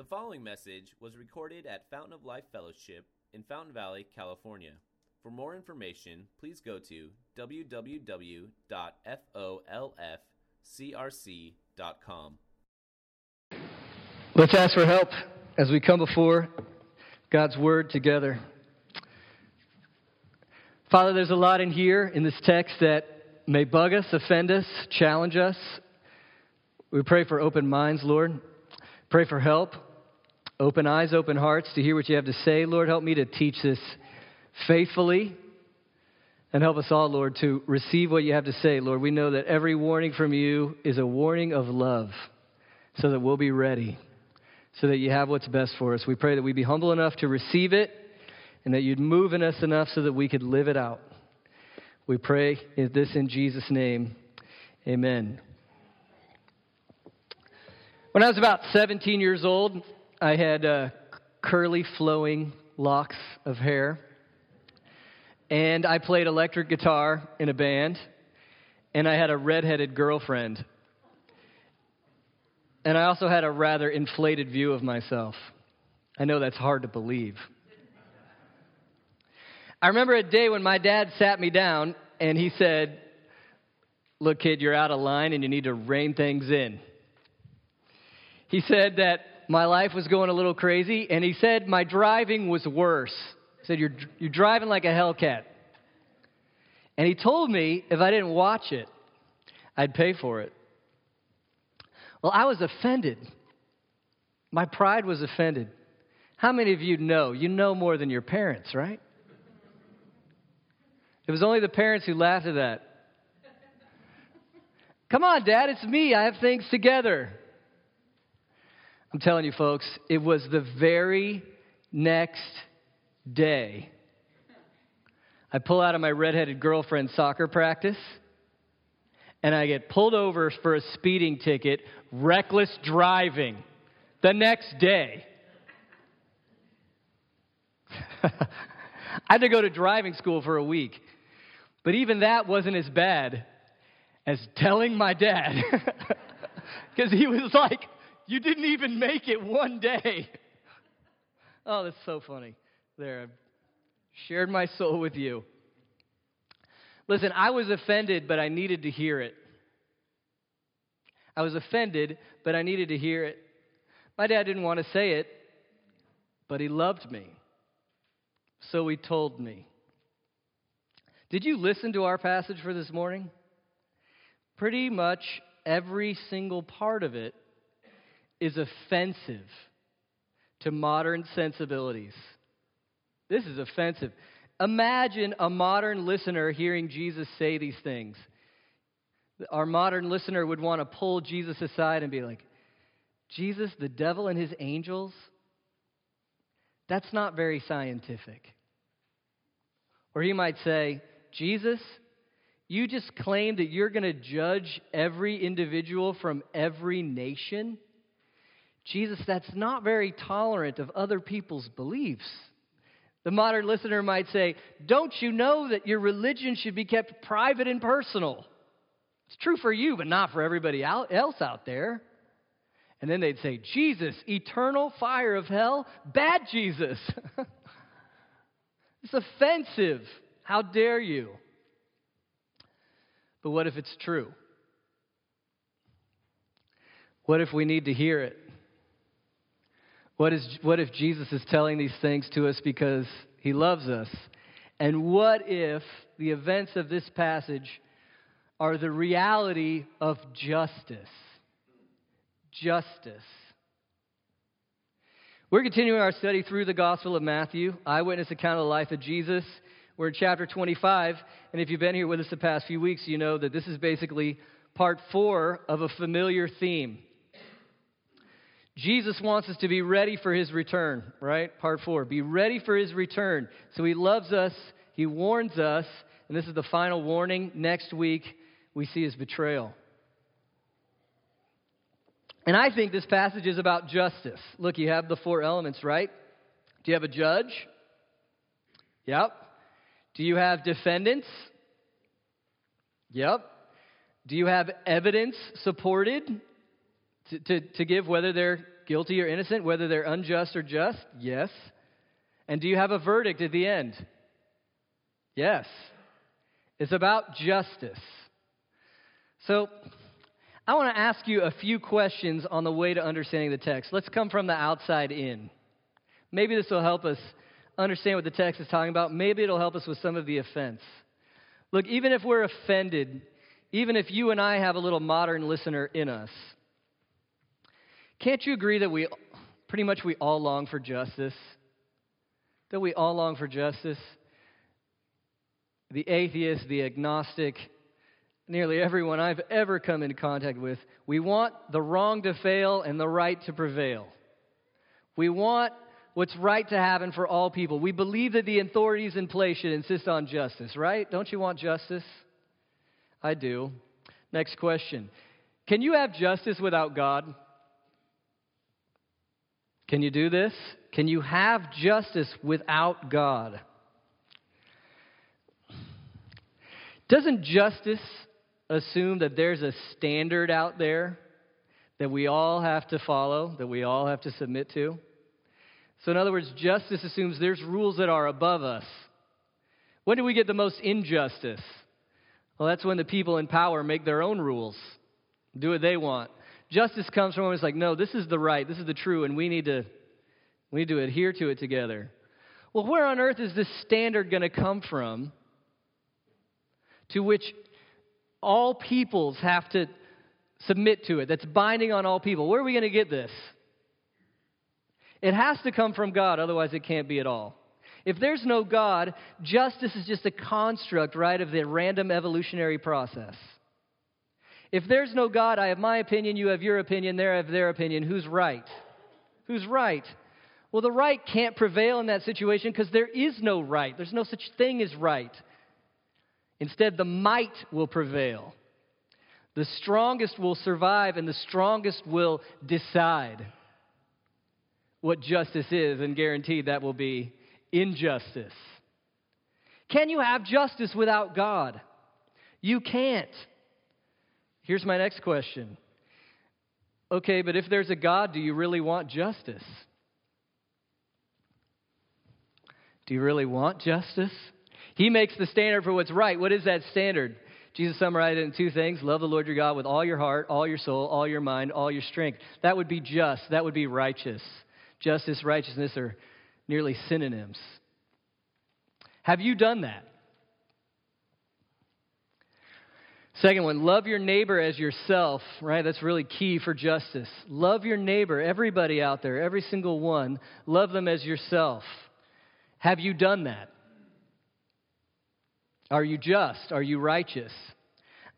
The following message was recorded at Fountain of Life Fellowship in Fountain Valley, California. For more information, please go to www.folfcrc.com. Let's ask for help as we come before God's Word together. Father, there's a lot in here in this text that may bug us, offend us, challenge us. We pray for open minds, Lord. Pray for help, open eyes, open hearts to hear what you have to say. Lord, help me to teach this faithfully and help us all, Lord, to receive what you have to say. Lord, we know that every warning from you is a warning of love so that we'll be ready, so that you have what's best for us. We pray that we be humble enough to receive it and that you'd move in us enough so that we could live it out. We pray this in Jesus' name. Amen. When I was about 17 years old, I had uh, curly, flowing locks of hair. And I played electric guitar in a band. And I had a redheaded girlfriend. And I also had a rather inflated view of myself. I know that's hard to believe. I remember a day when my dad sat me down and he said, Look, kid, you're out of line and you need to rein things in. He said that my life was going a little crazy, and he said my driving was worse. He said, You're, you're driving like a Hellcat. And he told me if I didn't watch it, I'd pay for it. Well, I was offended. My pride was offended. How many of you know? You know more than your parents, right? It was only the parents who laughed at that. Come on, Dad, it's me. I have things together. I'm telling you, folks, it was the very next day. I pull out of my redheaded girlfriend's soccer practice and I get pulled over for a speeding ticket, reckless driving, the next day. I had to go to driving school for a week, but even that wasn't as bad as telling my dad. Because he was like, you didn't even make it one day. Oh, that's so funny. There, I've shared my soul with you. Listen, I was offended, but I needed to hear it. I was offended, but I needed to hear it. My dad didn't want to say it, but he loved me. So he told me. Did you listen to our passage for this morning? Pretty much every single part of it is offensive to modern sensibilities. This is offensive. Imagine a modern listener hearing Jesus say these things. Our modern listener would want to pull Jesus aside and be like, Jesus, the devil and his angels? That's not very scientific. Or he might say, Jesus, you just claim that you're going to judge every individual from every nation? Jesus, that's not very tolerant of other people's beliefs. The modern listener might say, Don't you know that your religion should be kept private and personal? It's true for you, but not for everybody else out there. And then they'd say, Jesus, eternal fire of hell, bad Jesus. it's offensive. How dare you? But what if it's true? What if we need to hear it? What, is, what if Jesus is telling these things to us because he loves us? And what if the events of this passage are the reality of justice? Justice. We're continuing our study through the Gospel of Matthew, eyewitness account of the life of Jesus. We're in chapter 25, and if you've been here with us the past few weeks, you know that this is basically part four of a familiar theme. Jesus wants us to be ready for his return, right? Part four. Be ready for his return. So he loves us, he warns us, and this is the final warning. Next week, we see his betrayal. And I think this passage is about justice. Look, you have the four elements, right? Do you have a judge? Yep. Do you have defendants? Yep. Do you have evidence supported to, to, to give whether they're guilty or innocent, whether they're unjust or just? Yes. And do you have a verdict at the end? Yes. It's about justice. So, I want to ask you a few questions on the way to understanding the text. Let's come from the outside in. Maybe this will help us understand what the text is talking about. Maybe it'll help us with some of the offense. Look, even if we're offended, even if you and I have a little modern listener in us, can't you agree that we pretty much we all long for justice? That we all long for justice? The atheist, the agnostic, nearly everyone I've ever come into contact with, we want the wrong to fail and the right to prevail. We want what's right to happen for all people. We believe that the authorities in place should insist on justice, right? Don't you want justice? I do. Next question Can you have justice without God? Can you do this? Can you have justice without God? Doesn't justice assume that there's a standard out there that we all have to follow, that we all have to submit to? So, in other words, justice assumes there's rules that are above us. When do we get the most injustice? Well, that's when the people in power make their own rules, do what they want. Justice comes from when it's like, no, this is the right, this is the true, and we need to we need to adhere to it together. Well, where on earth is this standard going to come from to which all peoples have to submit to it, that's binding on all people? Where are we going to get this? It has to come from God, otherwise, it can't be at all. If there's no God, justice is just a construct, right, of the random evolutionary process. If there's no God, I have my opinion, you have your opinion, they have their opinion. Who's right? Who's right? Well, the right can't prevail in that situation because there is no right. There's no such thing as right. Instead, the might will prevail. The strongest will survive, and the strongest will decide what justice is, and guaranteed that will be injustice. Can you have justice without God? You can't. Here's my next question. Okay, but if there's a God, do you really want justice? Do you really want justice? He makes the standard for what's right. What is that standard? Jesus summarized it in two things love the Lord your God with all your heart, all your soul, all your mind, all your strength. That would be just, that would be righteous. Justice, righteousness are nearly synonyms. Have you done that? Second one, love your neighbor as yourself, right? That's really key for justice. Love your neighbor, everybody out there, every single one. Love them as yourself. Have you done that? Are you just? Are you righteous?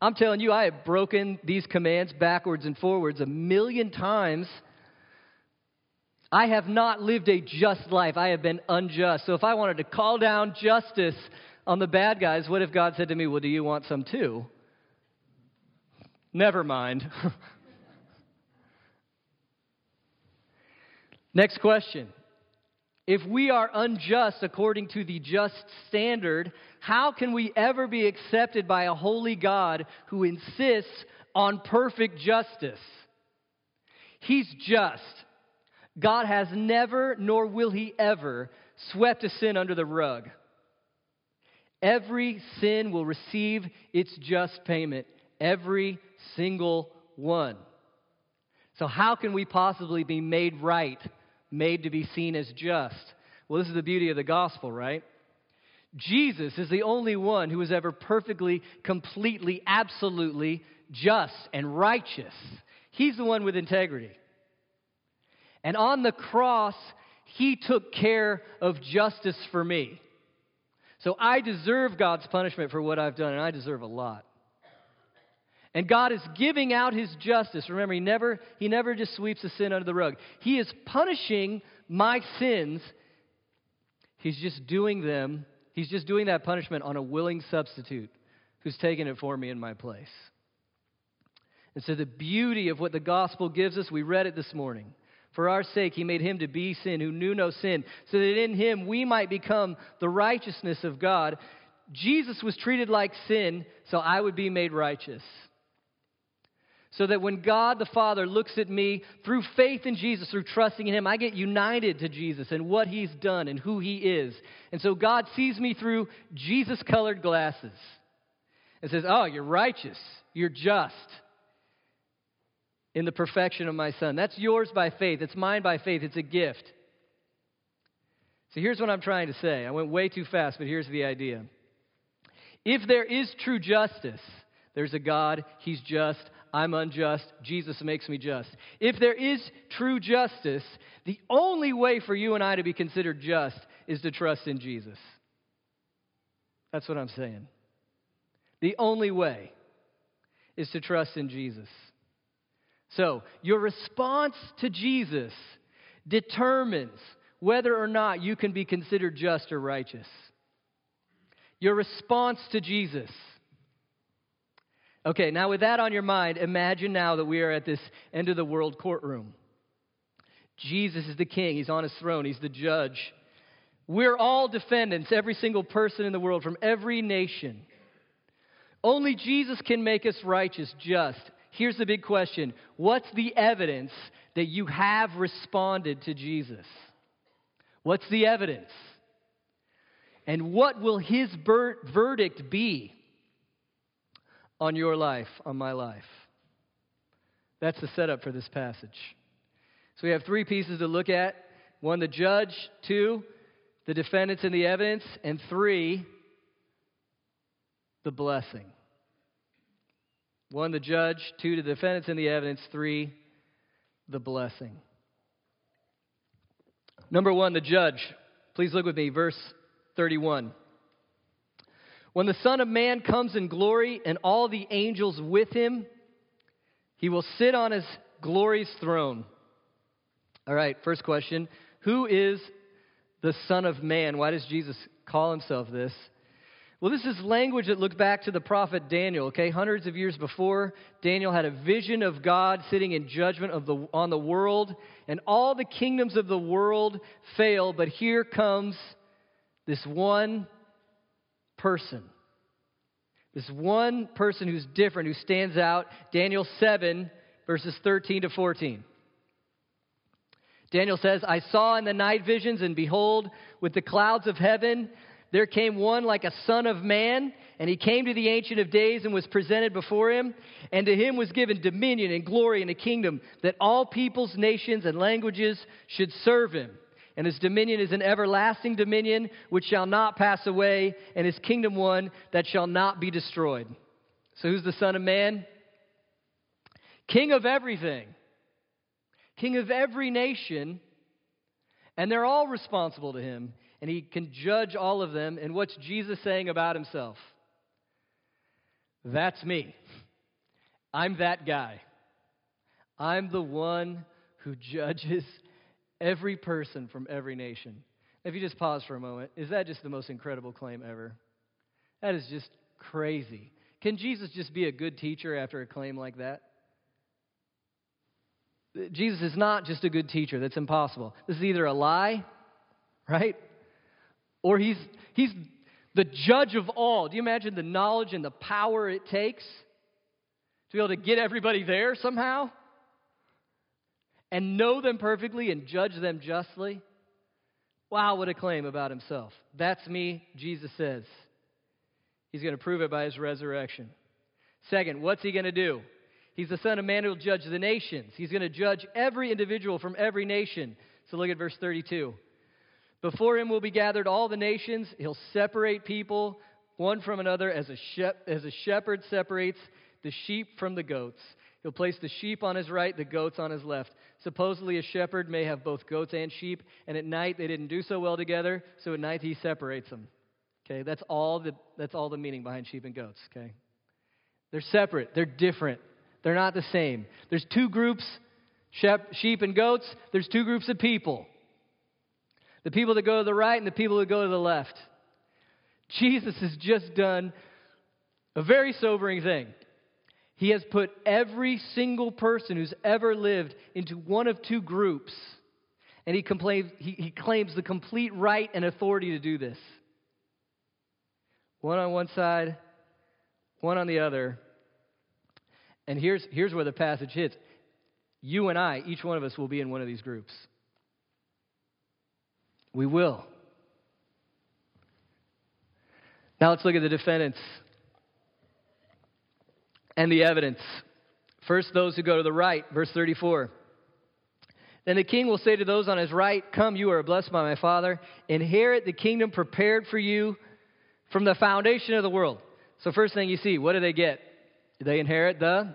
I'm telling you, I have broken these commands backwards and forwards a million times I have not lived a just life. I have been unjust. So if I wanted to call down justice on the bad guys, what if God said to me, Well, do you want some too? Never mind. Next question. If we are unjust according to the just standard, how can we ever be accepted by a holy God who insists on perfect justice? He's just. God has never, nor will he ever, swept a sin under the rug. Every sin will receive its just payment, every single one. So, how can we possibly be made right, made to be seen as just? Well, this is the beauty of the gospel, right? Jesus is the only one who was ever perfectly, completely, absolutely just and righteous. He's the one with integrity. And on the cross, he took care of justice for me. So I deserve God's punishment for what I've done, and I deserve a lot. And God is giving out his justice. Remember, he never, he never just sweeps a sin under the rug. He is punishing my sins. He's just doing them, he's just doing that punishment on a willing substitute who's taken it for me in my place. And so, the beauty of what the gospel gives us, we read it this morning. For our sake, he made him to be sin who knew no sin, so that in him we might become the righteousness of God. Jesus was treated like sin, so I would be made righteous. So that when God the Father looks at me through faith in Jesus, through trusting in Him, I get united to Jesus and what He's done and who He is. And so God sees me through Jesus colored glasses and says, Oh, you're righteous, you're just in the perfection of my Son. That's yours by faith, it's mine by faith, it's a gift. So here's what I'm trying to say. I went way too fast, but here's the idea. If there is true justice, there's a God, He's just, I'm unjust, Jesus makes me just. If there is true justice, the only way for you and I to be considered just is to trust in Jesus. That's what I'm saying. The only way is to trust in Jesus. So, your response to Jesus determines whether or not you can be considered just or righteous. Your response to Jesus. Okay, now with that on your mind, imagine now that we are at this end of the world courtroom. Jesus is the king, he's on his throne, he's the judge. We're all defendants, every single person in the world from every nation. Only Jesus can make us righteous, just. Here's the big question What's the evidence that you have responded to Jesus? What's the evidence? And what will his ber- verdict be on your life, on my life? That's the setup for this passage. So we have three pieces to look at one, the judge, two, the defendants and the evidence, and three, the blessing. One, the judge, two, the defendants and the evidence, three, the blessing. Number one, the judge. Please look with me, verse 31. When the Son of Man comes in glory and all the angels with him, he will sit on his glorious throne. All right, first question Who is the Son of Man? Why does Jesus call himself this? Well, this is language that looked back to the prophet Daniel, okay? Hundreds of years before, Daniel had a vision of God sitting in judgment of the, on the world, and all the kingdoms of the world fail, but here comes this one person. This one person who's different, who stands out. Daniel 7, verses 13 to 14. Daniel says, I saw in the night visions, and behold, with the clouds of heaven, there came one like a son of man, and he came to the Ancient of Days and was presented before him. And to him was given dominion and glory and a kingdom that all peoples, nations, and languages should serve him. And his dominion is an everlasting dominion which shall not pass away, and his kingdom one that shall not be destroyed. So, who's the Son of Man? King of everything, King of every nation, and they're all responsible to him and he can judge all of them. And what's Jesus saying about himself? That's me. I'm that guy. I'm the one who judges every person from every nation. If you just pause for a moment, is that just the most incredible claim ever? That is just crazy. Can Jesus just be a good teacher after a claim like that? Jesus is not just a good teacher. That's impossible. This is either a lie, right? Or he's, he's the judge of all. Do you imagine the knowledge and the power it takes to be able to get everybody there somehow? And know them perfectly and judge them justly? Wow, what a claim about himself. That's me, Jesus says. He's going to prove it by his resurrection. Second, what's he going to do? He's the Son of Man who will judge the nations. He's going to judge every individual from every nation. So look at verse 32. Before him will be gathered all the nations. He'll separate people one from another as a, as a shepherd separates the sheep from the goats. He'll place the sheep on his right, the goats on his left. Supposedly, a shepherd may have both goats and sheep, and at night they didn't do so well together, so at night he separates them. Okay, that's all the, that's all the meaning behind sheep and goats, okay? They're separate, they're different, they're not the same. There's two groups, sheep and goats, there's two groups of people the people that go to the right and the people that go to the left. Jesus has just done a very sobering thing. He has put every single person who's ever lived into one of two groups, and he, complains, he, he claims the complete right and authority to do this. One on one side, one on the other. And here's, here's where the passage hits. You and I, each one of us, will be in one of these groups. We will. Now let's look at the defendants and the evidence. First, those who go to the right, verse 34. Then the king will say to those on his right, Come, you are blessed by my Father. Inherit the kingdom prepared for you from the foundation of the world. So, first thing you see, what do they get? They inherit the,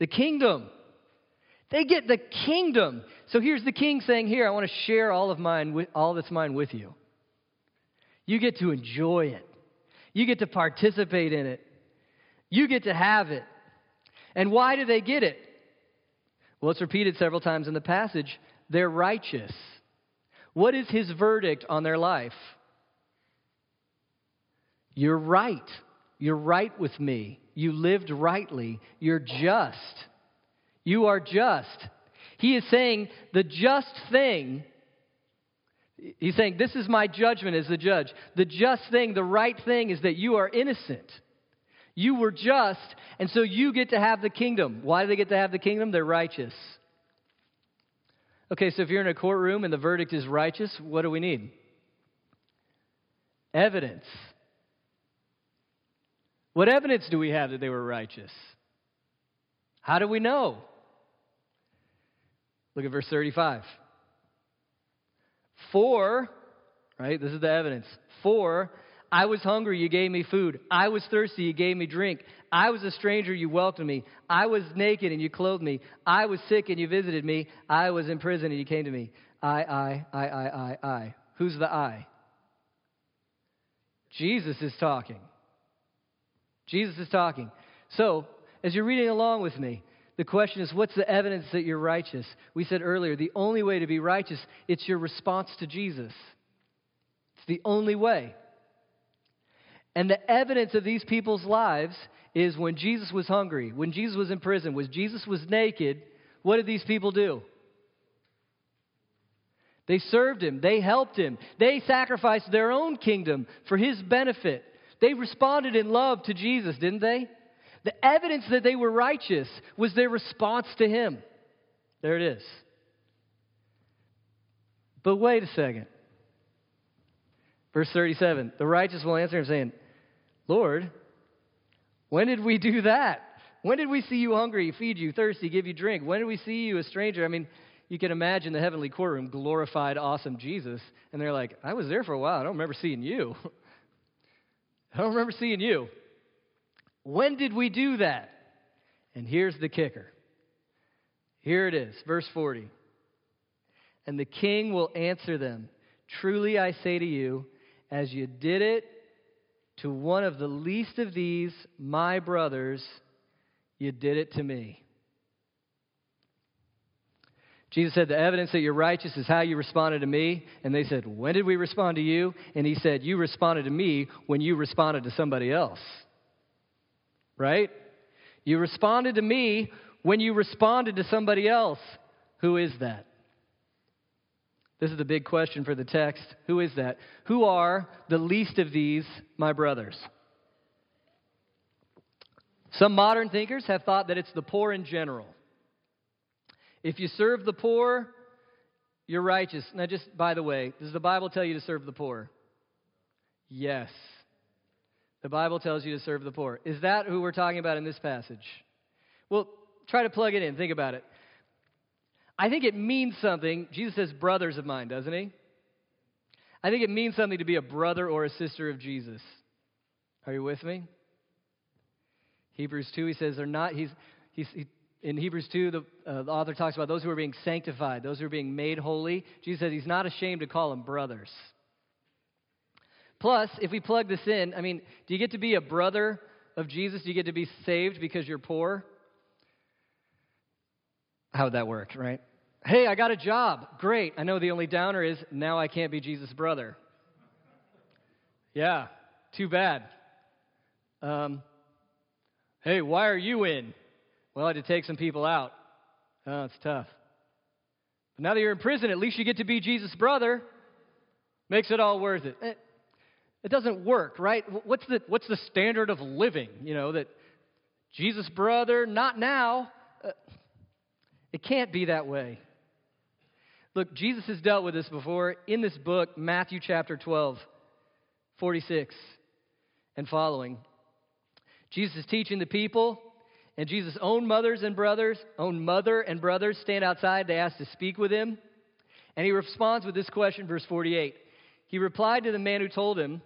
the kingdom? They get the kingdom. So here's the king saying, Here, I want to share all of mine, all that's mine with you. You get to enjoy it. You get to participate in it. You get to have it. And why do they get it? Well, it's repeated several times in the passage. They're righteous. What is his verdict on their life? You're right. You're right with me. You lived rightly. You're just. You are just. He is saying the just thing. He's saying, This is my judgment as the judge. The just thing, the right thing is that you are innocent. You were just, and so you get to have the kingdom. Why do they get to have the kingdom? They're righteous. Okay, so if you're in a courtroom and the verdict is righteous, what do we need? Evidence. What evidence do we have that they were righteous? How do we know? Look at verse 35. For, right, this is the evidence. For I was hungry, you gave me food. I was thirsty, you gave me drink. I was a stranger, you welcomed me. I was naked, and you clothed me. I was sick, and you visited me. I was in prison, and you came to me. I, I, I, I, I, I. Who's the I? Jesus is talking. Jesus is talking. So, as you're reading along with me, the question is what's the evidence that you're righteous? We said earlier, the only way to be righteous, it's your response to Jesus. It's the only way. And the evidence of these people's lives is when Jesus was hungry, when Jesus was in prison, when Jesus was naked, what did these people do? They served him, they helped him, they sacrificed their own kingdom for his benefit. They responded in love to Jesus, didn't they? The evidence that they were righteous was their response to him. There it is. But wait a second. Verse 37 The righteous will answer him, saying, Lord, when did we do that? When did we see you hungry, feed you, thirsty, give you drink? When did we see you a stranger? I mean, you can imagine the heavenly courtroom, glorified, awesome Jesus, and they're like, I was there for a while. I don't remember seeing you. I don't remember seeing you. When did we do that? And here's the kicker. Here it is, verse 40. And the king will answer them Truly I say to you, as you did it to one of the least of these, my brothers, you did it to me. Jesus said, The evidence that you're righteous is how you responded to me. And they said, When did we respond to you? And he said, You responded to me when you responded to somebody else. Right? You responded to me when you responded to somebody else. Who is that? This is the big question for the text. Who is that? Who are the least of these, my brothers? Some modern thinkers have thought that it's the poor in general. If you serve the poor, you're righteous. Now, just by the way, does the Bible tell you to serve the poor? Yes. The Bible tells you to serve the poor. Is that who we're talking about in this passage? Well, try to plug it in. Think about it. I think it means something. Jesus says, brothers of mine, doesn't he? I think it means something to be a brother or a sister of Jesus. Are you with me? Hebrews 2, he says, they're not, he's, he's, he, in Hebrews 2, the, uh, the author talks about those who are being sanctified, those who are being made holy. Jesus says he's not ashamed to call them brothers. Plus, if we plug this in, I mean, do you get to be a brother of Jesus? Do you get to be saved because you're poor? How would that work, right? Hey, I got a job. Great. I know the only downer is now I can't be Jesus' brother. Yeah, too bad. Um, hey, why are you in? Well, I had to take some people out. Oh, it's tough. But now that you're in prison, at least you get to be Jesus' brother. Makes it all worth it. It, it doesn't work, right? What's the, what's the standard of living, you know, that Jesus' brother, not now. Uh, it can't be that way. Look, Jesus has dealt with this before in this book, Matthew chapter 12, 46 and following. Jesus is teaching the people, and Jesus' own mothers and brothers, own mother and brothers stand outside. They ask to speak with him. And he responds with this question, verse 48. He replied to the man who told him,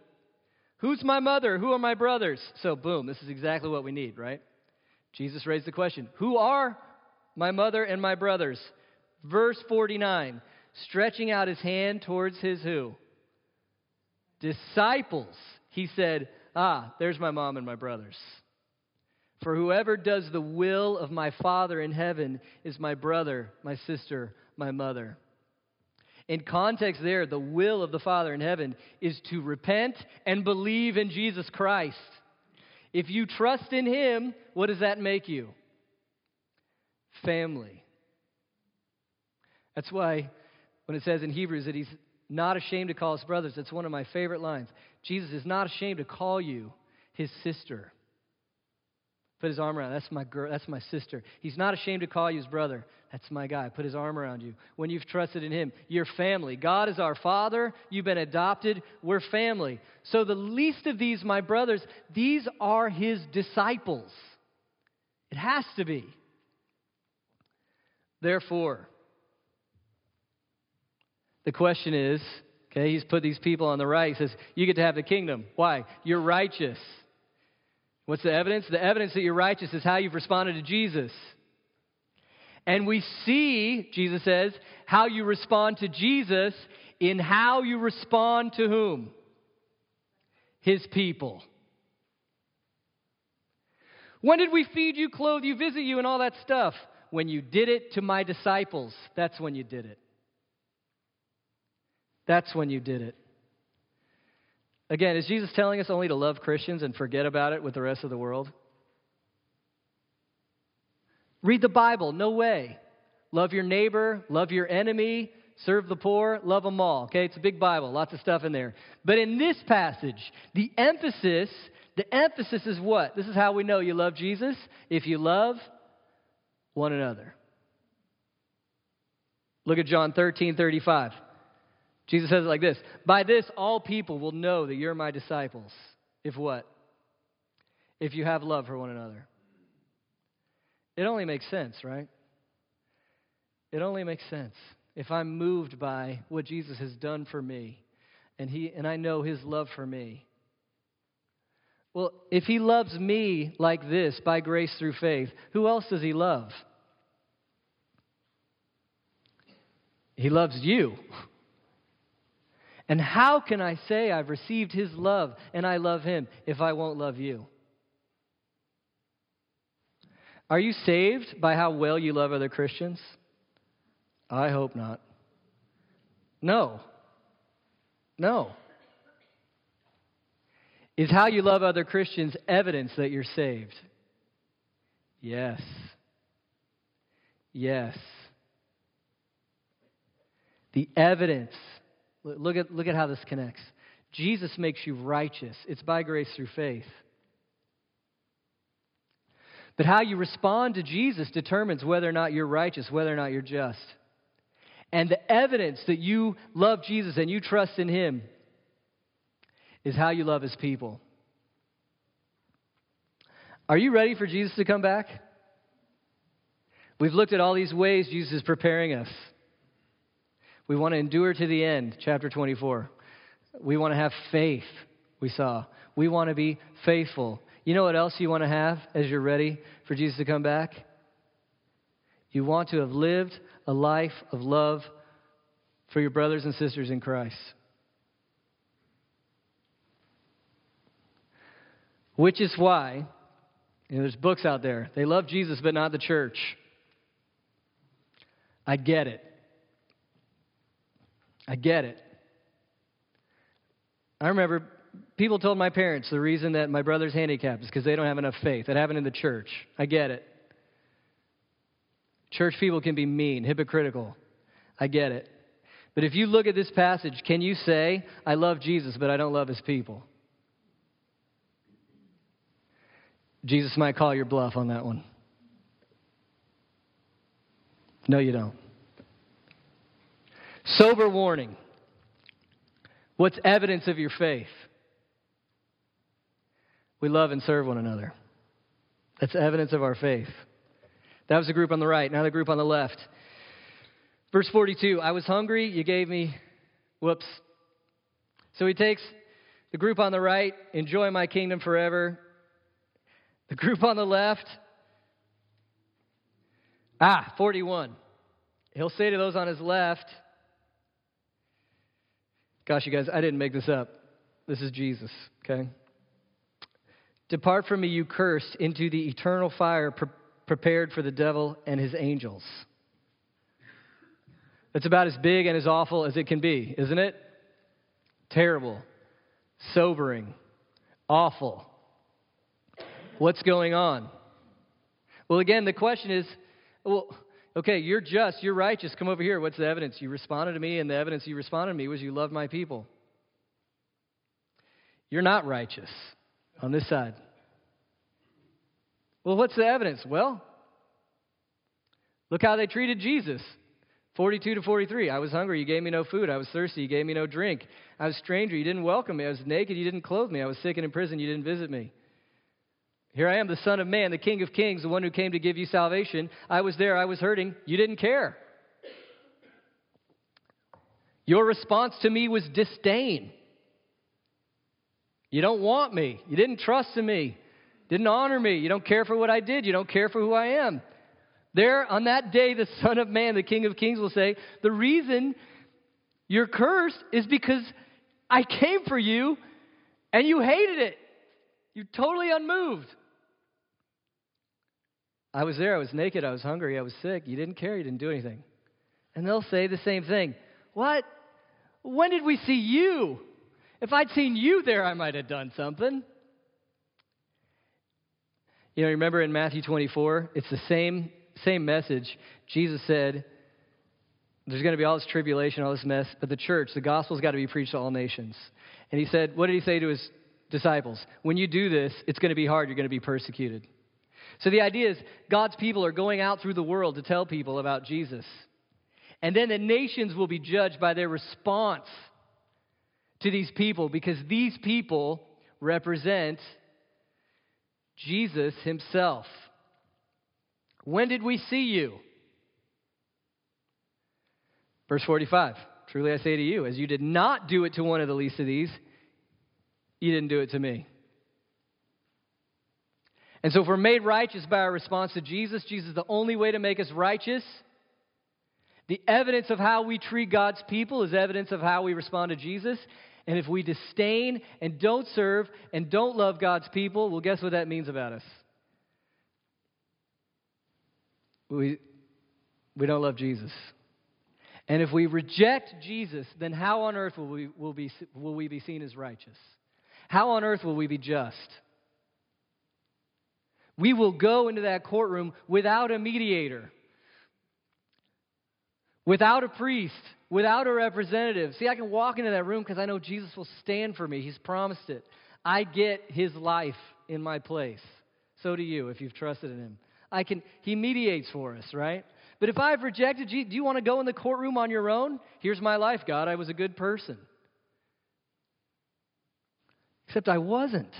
Who's my mother? Who are my brothers? So, boom, this is exactly what we need, right? Jesus raised the question Who are my mother and my brothers? Verse 49, stretching out his hand towards his who? Disciples. He said, Ah, there's my mom and my brothers. For whoever does the will of my Father in heaven is my brother, my sister, my mother. In context, there, the will of the Father in heaven is to repent and believe in Jesus Christ. If you trust in Him, what does that make you? Family. That's why when it says in Hebrews that He's not ashamed to call us brothers, that's one of my favorite lines. Jesus is not ashamed to call you His sister. Put his arm around. That's my girl. That's my sister. He's not ashamed to call you his brother. That's my guy. Put his arm around you. When you've trusted in him, your family. God is our father. You've been adopted. We're family. So the least of these, my brothers, these are his disciples. It has to be. Therefore, the question is okay, he's put these people on the right. He says, You get to have the kingdom. Why? You're righteous. What's the evidence? The evidence that you're righteous is how you've responded to Jesus. And we see, Jesus says, how you respond to Jesus in how you respond to whom? His people. When did we feed you, clothe you, visit you, and all that stuff? When you did it to my disciples. That's when you did it. That's when you did it. Again, is Jesus telling us only to love Christians and forget about it with the rest of the world? Read the Bible, no way. Love your neighbor, love your enemy, serve the poor, love them all. Okay, it's a big Bible, lots of stuff in there. But in this passage, the emphasis, the emphasis is what? This is how we know you love Jesus if you love one another. Look at John 13, 35. Jesus says it like this By this, all people will know that you're my disciples. If what? If you have love for one another. It only makes sense, right? It only makes sense. If I'm moved by what Jesus has done for me, and, he, and I know his love for me. Well, if he loves me like this by grace through faith, who else does he love? He loves you. And how can I say I've received his love and I love him if I won't love you? Are you saved by how well you love other Christians? I hope not. No. No. Is how you love other Christians evidence that you're saved? Yes. Yes. The evidence Look at, look at how this connects. Jesus makes you righteous, it's by grace through faith. But how you respond to Jesus determines whether or not you're righteous, whether or not you're just. And the evidence that you love Jesus and you trust in Him is how you love His people. Are you ready for Jesus to come back? We've looked at all these ways Jesus is preparing us. We want to endure to the end, chapter 24. We want to have faith, we saw. We want to be faithful. You know what else you want to have as you're ready for Jesus to come back? You want to have lived a life of love for your brothers and sisters in Christ. Which is why, you know, there's books out there. They love Jesus, but not the church. I get it. I get it. I remember people told my parents the reason that my brother's handicapped is because they don't have enough faith. That happened in the church. I get it. Church people can be mean, hypocritical. I get it. But if you look at this passage, can you say, I love Jesus, but I don't love his people? Jesus might call your bluff on that one. No, you don't. Sober warning. What's evidence of your faith? We love and serve one another. That's evidence of our faith. That was the group on the right. Now the group on the left. Verse 42 I was hungry, you gave me. Whoops. So he takes the group on the right, enjoy my kingdom forever. The group on the left, ah, 41. He'll say to those on his left, Gosh, you guys, I didn't make this up. This is Jesus, okay? Depart from me, you cursed, into the eternal fire pre- prepared for the devil and his angels. That's about as big and as awful as it can be, isn't it? Terrible, sobering, awful. What's going on? Well, again, the question is well, okay, you're just, you're righteous, come over here. What's the evidence? You responded to me, and the evidence you responded to me was you loved my people. You're not righteous on this side. Well, what's the evidence? Well, look how they treated Jesus. 42 to 43. I was hungry, you gave me no food. I was thirsty, you gave me no drink. I was a stranger, you didn't welcome me. I was naked, you didn't clothe me. I was sick and in prison, you didn't visit me. Here I am, the Son of Man, the King of Kings, the one who came to give you salvation. I was there, I was hurting. You didn't care. Your response to me was disdain. You don't want me. You didn't trust in me. Didn't honor me. You don't care for what I did. You don't care for who I am. There, on that day, the Son of Man, the King of Kings, will say, The reason you're cursed is because I came for you and you hated it. You're totally unmoved. I was there, I was naked, I was hungry, I was sick. You didn't care, you didn't do anything. And they'll say the same thing. What? When did we see you? If I'd seen you there, I might have done something. You know, remember in Matthew 24, it's the same same message, Jesus said, There's going to be all this tribulation, all this mess, but the church, the gospel's got to be preached to all nations. And he said, What did he say to his disciples? When you do this, it's going to be hard, you're going to be persecuted. So the idea is God's people are going out through the world to tell people about Jesus. And then the nations will be judged by their response to these people because these people represent Jesus himself. When did we see you? Verse 45 Truly I say to you, as you did not do it to one of the least of these, you didn't do it to me. And so, if we're made righteous by our response to Jesus, Jesus is the only way to make us righteous. The evidence of how we treat God's people is evidence of how we respond to Jesus. And if we disdain and don't serve and don't love God's people, well, guess what that means about us? we, we don't love Jesus. And if we reject Jesus, then how on earth will we, will, be, will we be seen as righteous? How on earth will we be just? We will go into that courtroom without a mediator, without a priest, without a representative. See, I can walk into that room because I know Jesus will stand for me. He's promised it. I get his life in my place. So do you if you've trusted in him. I can, he mediates for us, right? But if I've rejected you, do you want to go in the courtroom on your own? Here's my life, God. I was a good person. Except I wasn't.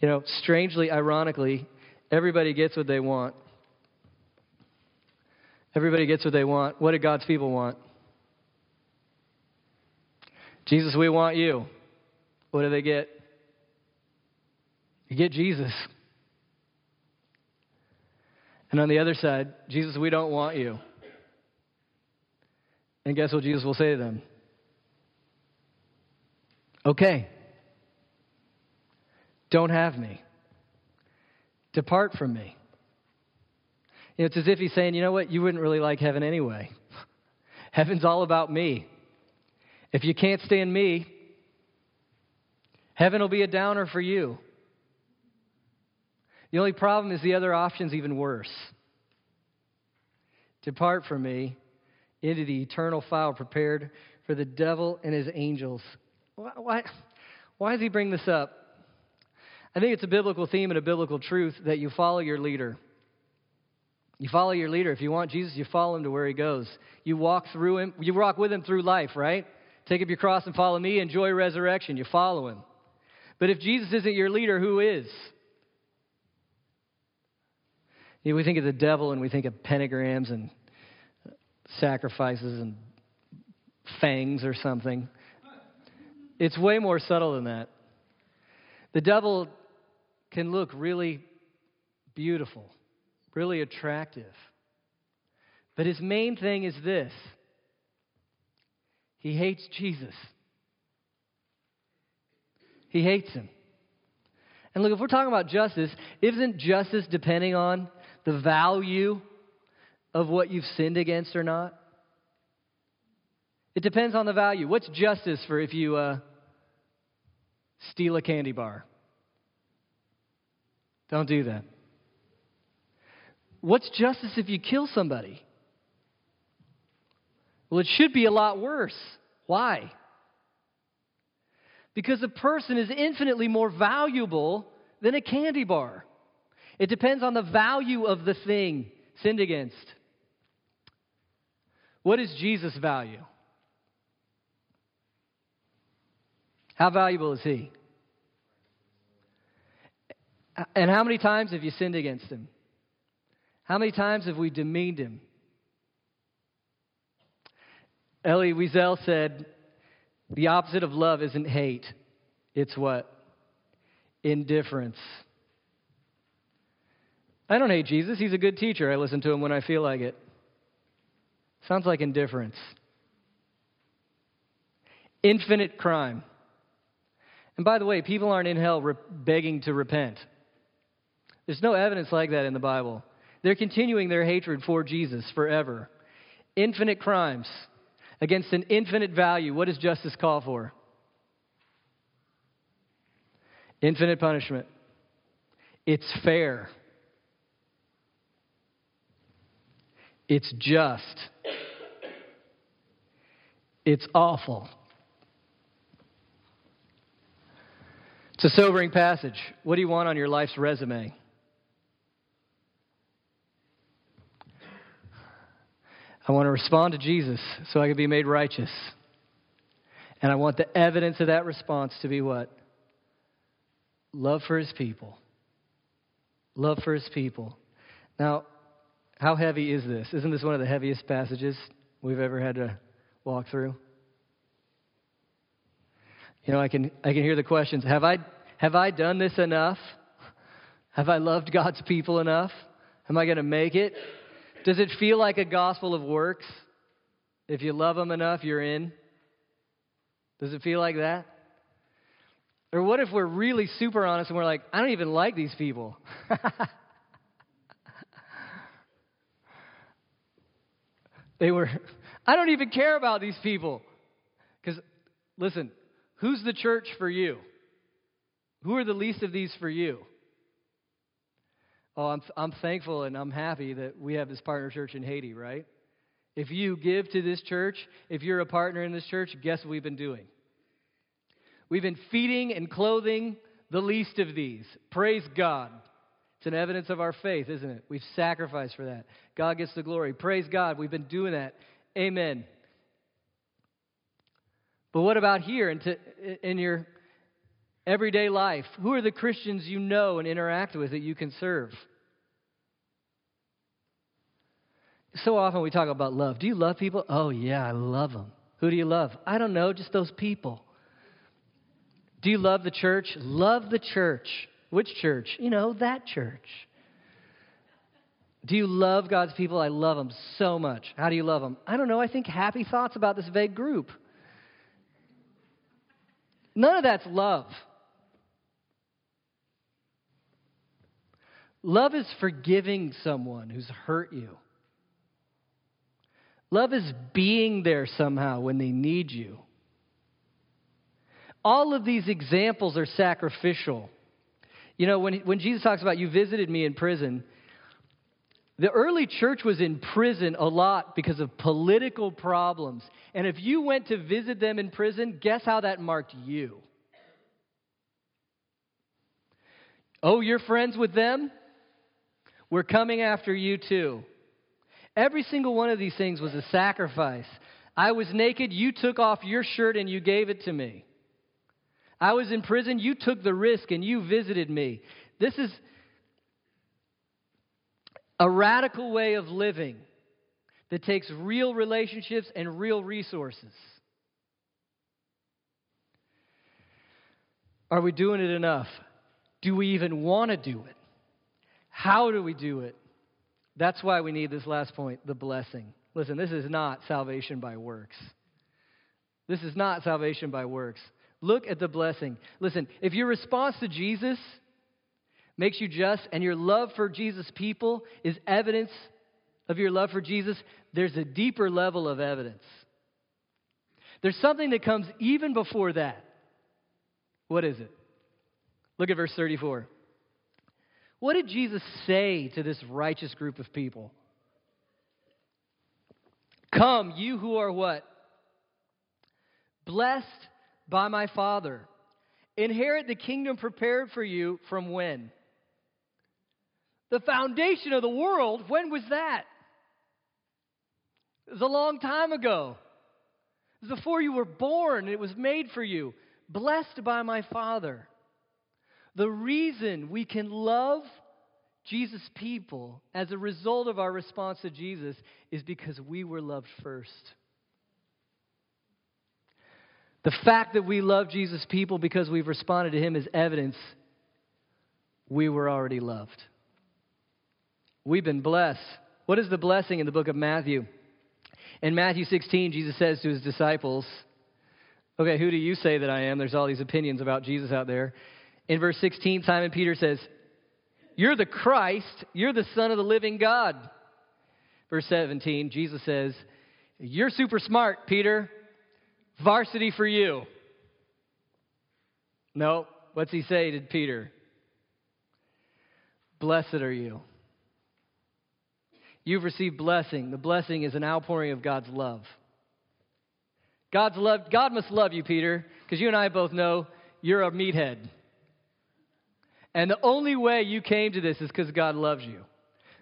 You know, strangely, ironically, everybody gets what they want. Everybody gets what they want. What do God's people want? Jesus, we want you. What do they get? You get Jesus. And on the other side, Jesus, we don't want you. And guess what Jesus will say to them? Okay. Don't have me. Depart from me. You know, it's as if he's saying, you know what? You wouldn't really like heaven anyway. Heaven's all about me. If you can't stand me, heaven will be a downer for you. The only problem is the other option's even worse. Depart from me into the eternal fire prepared for the devil and his angels. Why, why, why does he bring this up? I think it's a biblical theme and a biblical truth that you follow your leader. You follow your leader. If you want Jesus, you follow him to where he goes. You walk through him, you walk with him through life, right? Take up your cross and follow me, enjoy resurrection. You follow him. But if Jesus isn't your leader, who is? You know, we think of the devil and we think of pentagrams and sacrifices and fangs or something. It's way more subtle than that. The devil can look really beautiful, really attractive. But his main thing is this he hates Jesus. He hates him. And look, if we're talking about justice, isn't justice depending on the value of what you've sinned against or not? It depends on the value. What's justice for if you uh, steal a candy bar? Don't do that. What's justice if you kill somebody? Well, it should be a lot worse. Why? Because a person is infinitely more valuable than a candy bar. It depends on the value of the thing sinned against. What is Jesus' value? How valuable is he? And how many times have you sinned against him? How many times have we demeaned him? Elie Wiesel said, The opposite of love isn't hate, it's what? Indifference. I don't hate Jesus. He's a good teacher. I listen to him when I feel like it. Sounds like indifference. Infinite crime. And by the way, people aren't in hell re- begging to repent. There's no evidence like that in the Bible. They're continuing their hatred for Jesus forever. Infinite crimes against an infinite value. What does justice call for? Infinite punishment. It's fair. It's just. It's awful. It's a sobering passage. What do you want on your life's resume? I want to respond to Jesus so I can be made righteous. And I want the evidence of that response to be what? Love for his people. Love for his people. Now, how heavy is this? Isn't this one of the heaviest passages we've ever had to walk through? You know, I can, I can hear the questions have I, have I done this enough? Have I loved God's people enough? Am I going to make it? Does it feel like a gospel of works? If you love them enough, you're in? Does it feel like that? Or what if we're really super honest and we're like, I don't even like these people? they were, I don't even care about these people. Because, listen, who's the church for you? Who are the least of these for you? Oh, I'm, I'm thankful and I'm happy that we have this partner church in Haiti, right? If you give to this church, if you're a partner in this church, guess what we've been doing? We've been feeding and clothing the least of these. Praise God. It's an evidence of our faith, isn't it? We've sacrificed for that. God gets the glory. Praise God. We've been doing that. Amen. But what about here in your everyday life? Who are the Christians you know and interact with that you can serve? So often we talk about love. Do you love people? Oh, yeah, I love them. Who do you love? I don't know, just those people. Do you love the church? Love the church. Which church? You know, that church. Do you love God's people? I love them so much. How do you love them? I don't know. I think happy thoughts about this vague group. None of that's love. Love is forgiving someone who's hurt you. Love is being there somehow when they need you. All of these examples are sacrificial. You know, when, when Jesus talks about, you visited me in prison, the early church was in prison a lot because of political problems. And if you went to visit them in prison, guess how that marked you? Oh, you're friends with them? We're coming after you too. Every single one of these things was a sacrifice. I was naked, you took off your shirt and you gave it to me. I was in prison, you took the risk and you visited me. This is a radical way of living that takes real relationships and real resources. Are we doing it enough? Do we even want to do it? How do we do it? That's why we need this last point the blessing. Listen, this is not salvation by works. This is not salvation by works. Look at the blessing. Listen, if your response to Jesus makes you just and your love for Jesus' people is evidence of your love for Jesus, there's a deeper level of evidence. There's something that comes even before that. What is it? Look at verse 34. What did Jesus say to this righteous group of people? Come, you who are what? Blessed by my Father. Inherit the kingdom prepared for you from when? The foundation of the world, when was that? It was a long time ago. It was before you were born, it was made for you. Blessed by my Father. The reason we can love Jesus' people as a result of our response to Jesus is because we were loved first. The fact that we love Jesus' people because we've responded to Him is evidence we were already loved. We've been blessed. What is the blessing in the book of Matthew? In Matthew 16, Jesus says to his disciples, Okay, who do you say that I am? There's all these opinions about Jesus out there. In verse 16, Simon Peter says, You're the Christ, you're the Son of the living God. Verse 17, Jesus says, You're super smart, Peter. Varsity for you. No, what's he say to Peter? Blessed are you. You've received blessing. The blessing is an outpouring of God's love. God's love, God must love you, Peter, because you and I both know you're a meathead. And the only way you came to this is because God loves you.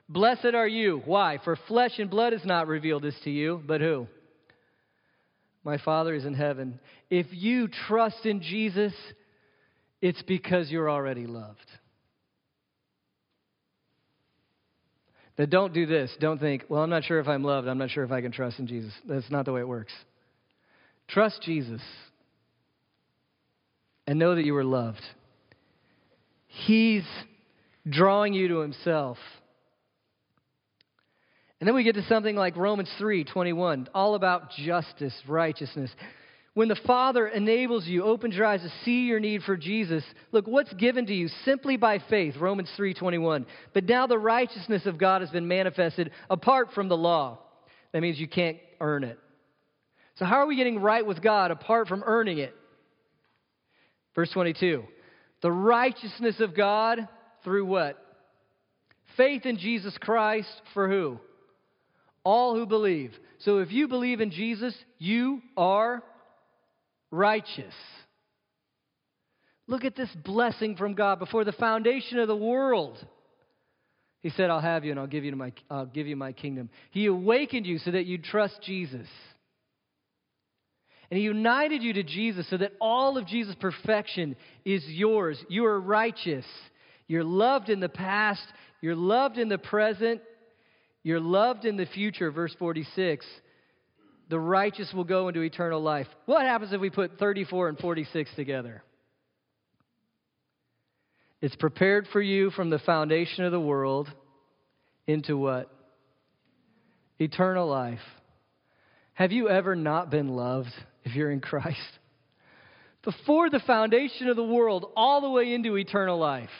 Blessed are you. Why? For flesh and blood has not revealed this to you, but who? My Father is in heaven. If you trust in Jesus, it's because you're already loved. That don't do this. Don't think, well, I'm not sure if I'm loved. I'm not sure if I can trust in Jesus. That's not the way it works. Trust Jesus and know that you are loved. He's drawing you to himself. And then we get to something like Romans 3 21, all about justice, righteousness. When the Father enables you, opens your eyes to see your need for Jesus, look, what's given to you simply by faith, Romans 3:21. But now the righteousness of God has been manifested apart from the law. That means you can't earn it. So how are we getting right with God apart from earning it? Verse 22. The righteousness of God through what? Faith in Jesus Christ for who? All who believe. So if you believe in Jesus, you are righteous. Look at this blessing from God before the foundation of the world. He said, I'll have you and I'll give you, my, I'll give you my kingdom. He awakened you so that you trust Jesus. And He united you to Jesus so that all of Jesus' perfection is yours. You are righteous. You're loved in the past. You're loved in the present. You're loved in the future. Verse 46 the righteous will go into eternal life. What happens if we put 34 and 46 together? It's prepared for you from the foundation of the world into what? Eternal life. Have you ever not been loved if you're in Christ? Before the foundation of the world, all the way into eternal life.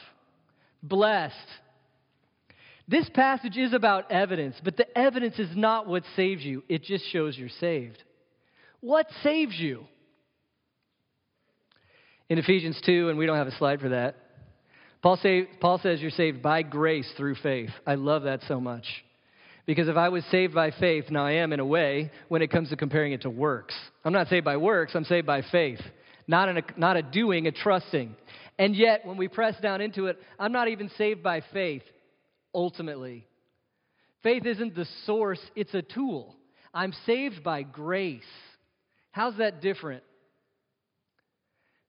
Blessed this passage is about evidence, but the evidence is not what saves you, it just shows you're saved. What saves you? In Ephesians 2, and we don't have a slide for that, Paul, say, Paul says you're saved by grace through faith. I love that so much. Because if I was saved by faith, now I am in a way when it comes to comparing it to works. I'm not saved by works, I'm saved by faith. Not, a, not a doing, a trusting. And yet, when we press down into it, I'm not even saved by faith, ultimately. Faith isn't the source, it's a tool. I'm saved by grace. How's that different?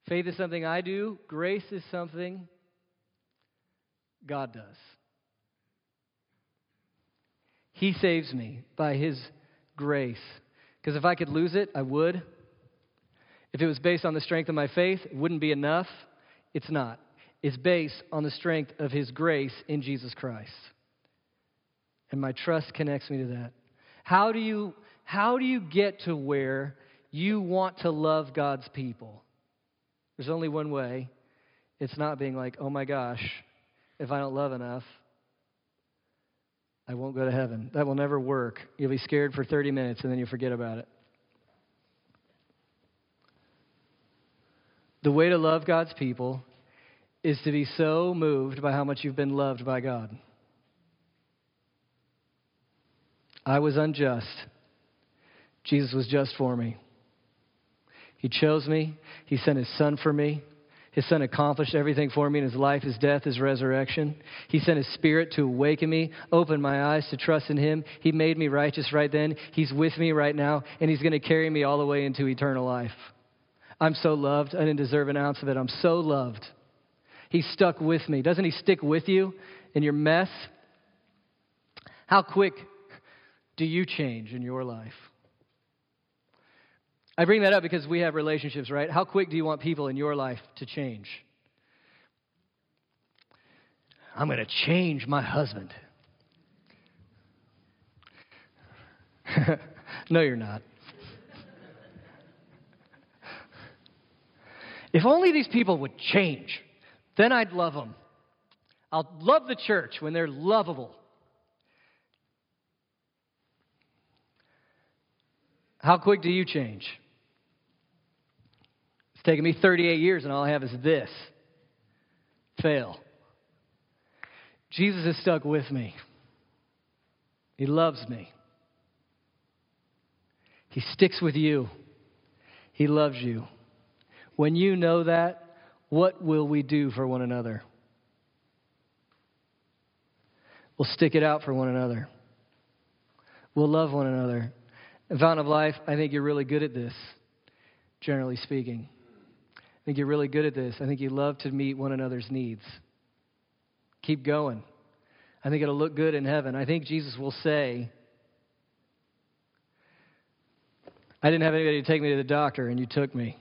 Faith is something I do, grace is something God does. He saves me by His grace. Because if I could lose it, I would. If it was based on the strength of my faith, it wouldn't be enough. It's not. It's based on the strength of His grace in Jesus Christ. And my trust connects me to that. How do you, how do you get to where you want to love God's people? There's only one way. It's not being like, oh my gosh, if I don't love enough, I won't go to heaven. That will never work. You'll be scared for 30 minutes and then you'll forget about it. The way to love God's people is to be so moved by how much you've been loved by God. I was unjust. Jesus was just for me. He chose me. He sent his son for me. His son accomplished everything for me in his life, his death, his resurrection. He sent his spirit to awaken me, open my eyes to trust in him. He made me righteous right then. He's with me right now, and he's going to carry me all the way into eternal life. I'm so loved. I didn't deserve an ounce of it. I'm so loved. He stuck with me. Doesn't he stick with you in your mess? How quick do you change in your life? I bring that up because we have relationships, right? How quick do you want people in your life to change? I'm going to change my husband. no, you're not. if only these people would change, then I'd love them. I'll love the church when they're lovable. How quick do you change? It's taken me 38 years, and all I have is this fail. Jesus is stuck with me. He loves me. He sticks with you. He loves you. When you know that, what will we do for one another? We'll stick it out for one another. We'll love one another. In Fountain of Life, I think you're really good at this, generally speaking I think you're really good at this. I think you love to meet one another's needs. Keep going. I think it'll look good in heaven. I think Jesus will say, I didn't have anybody to take me to the doctor, and you took me.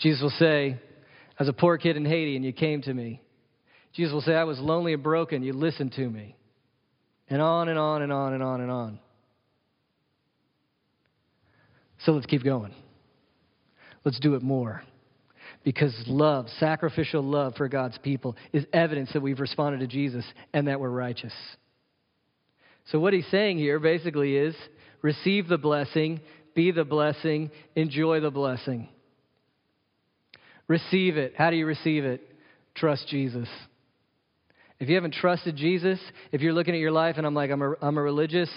Jesus will say, I was a poor kid in Haiti, and you came to me. Jesus will say, I was lonely and broken, you listened to me. And on and on and on and on and on. So let's keep going. Let's do it more. Because love, sacrificial love for God's people, is evidence that we've responded to Jesus and that we're righteous. So, what he's saying here basically is receive the blessing, be the blessing, enjoy the blessing. Receive it. How do you receive it? Trust Jesus. If you haven't trusted Jesus, if you're looking at your life and I'm like, I'm a, I'm a religious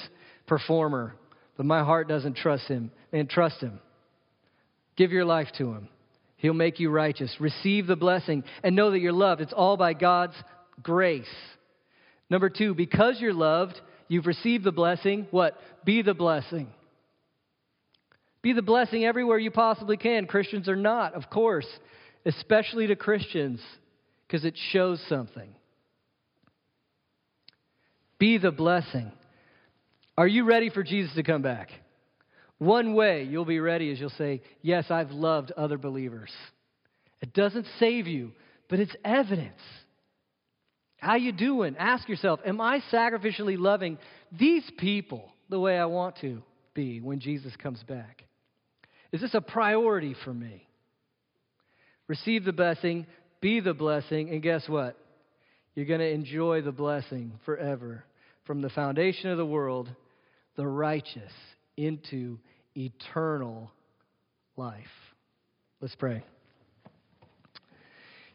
performer, but my heart doesn't trust him, and trust him. Give your life to Him. He'll make you righteous. Receive the blessing and know that you're loved. It's all by God's grace. Number two, because you're loved, you've received the blessing. What? Be the blessing. Be the blessing everywhere you possibly can. Christians are not, of course, especially to Christians, because it shows something. Be the blessing. Are you ready for Jesus to come back? One way you'll be ready is you'll say, Yes, I've loved other believers. It doesn't save you, but it's evidence. How you doing? Ask yourself, am I sacrificially loving these people the way I want to be when Jesus comes back? Is this a priority for me? Receive the blessing, be the blessing, and guess what? You're going to enjoy the blessing forever. From the foundation of the world, the righteous into eternal life. Let's pray.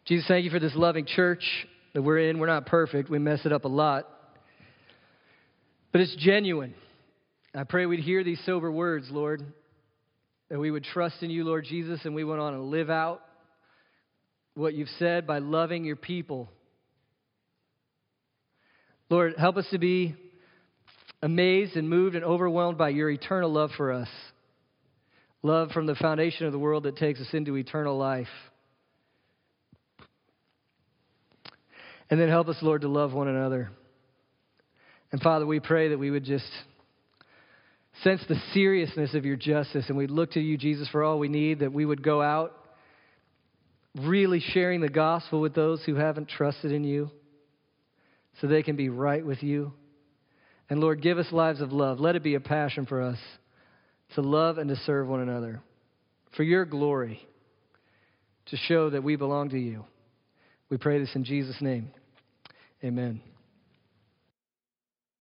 Jesus, thank you for this loving church that we're in. We're not perfect, we mess it up a lot. But it's genuine. I pray we'd hear these sober words, Lord, that we would trust in you, Lord Jesus, and we went on and live out what you've said by loving your people. Lord, help us to be amazed and moved and overwhelmed by your eternal love for us. Love from the foundation of the world that takes us into eternal life. And then help us, Lord, to love one another. And Father, we pray that we would just sense the seriousness of your justice and we'd look to you, Jesus, for all we need, that we would go out really sharing the gospel with those who haven't trusted in you so they can be right with you. And Lord, give us lives of love. Let it be a passion for us to love and to serve one another for your glory, to show that we belong to you. We pray this in Jesus' name. Amen.